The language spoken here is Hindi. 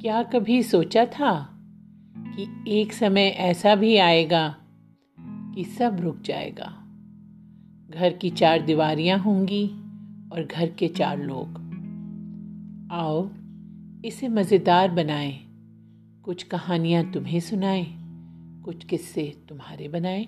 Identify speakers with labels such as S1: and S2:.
S1: क्या कभी सोचा था कि एक समय ऐसा भी आएगा कि सब रुक जाएगा? घर की चार दीवारियाँ होंगी और घर के चार लोग। आओ, इसे मज़ेदार बनाएँ। कुछ कहानियाँ तुम्हें सुनाएँ, कुछ किस्से तुम्हारे बनाएँ।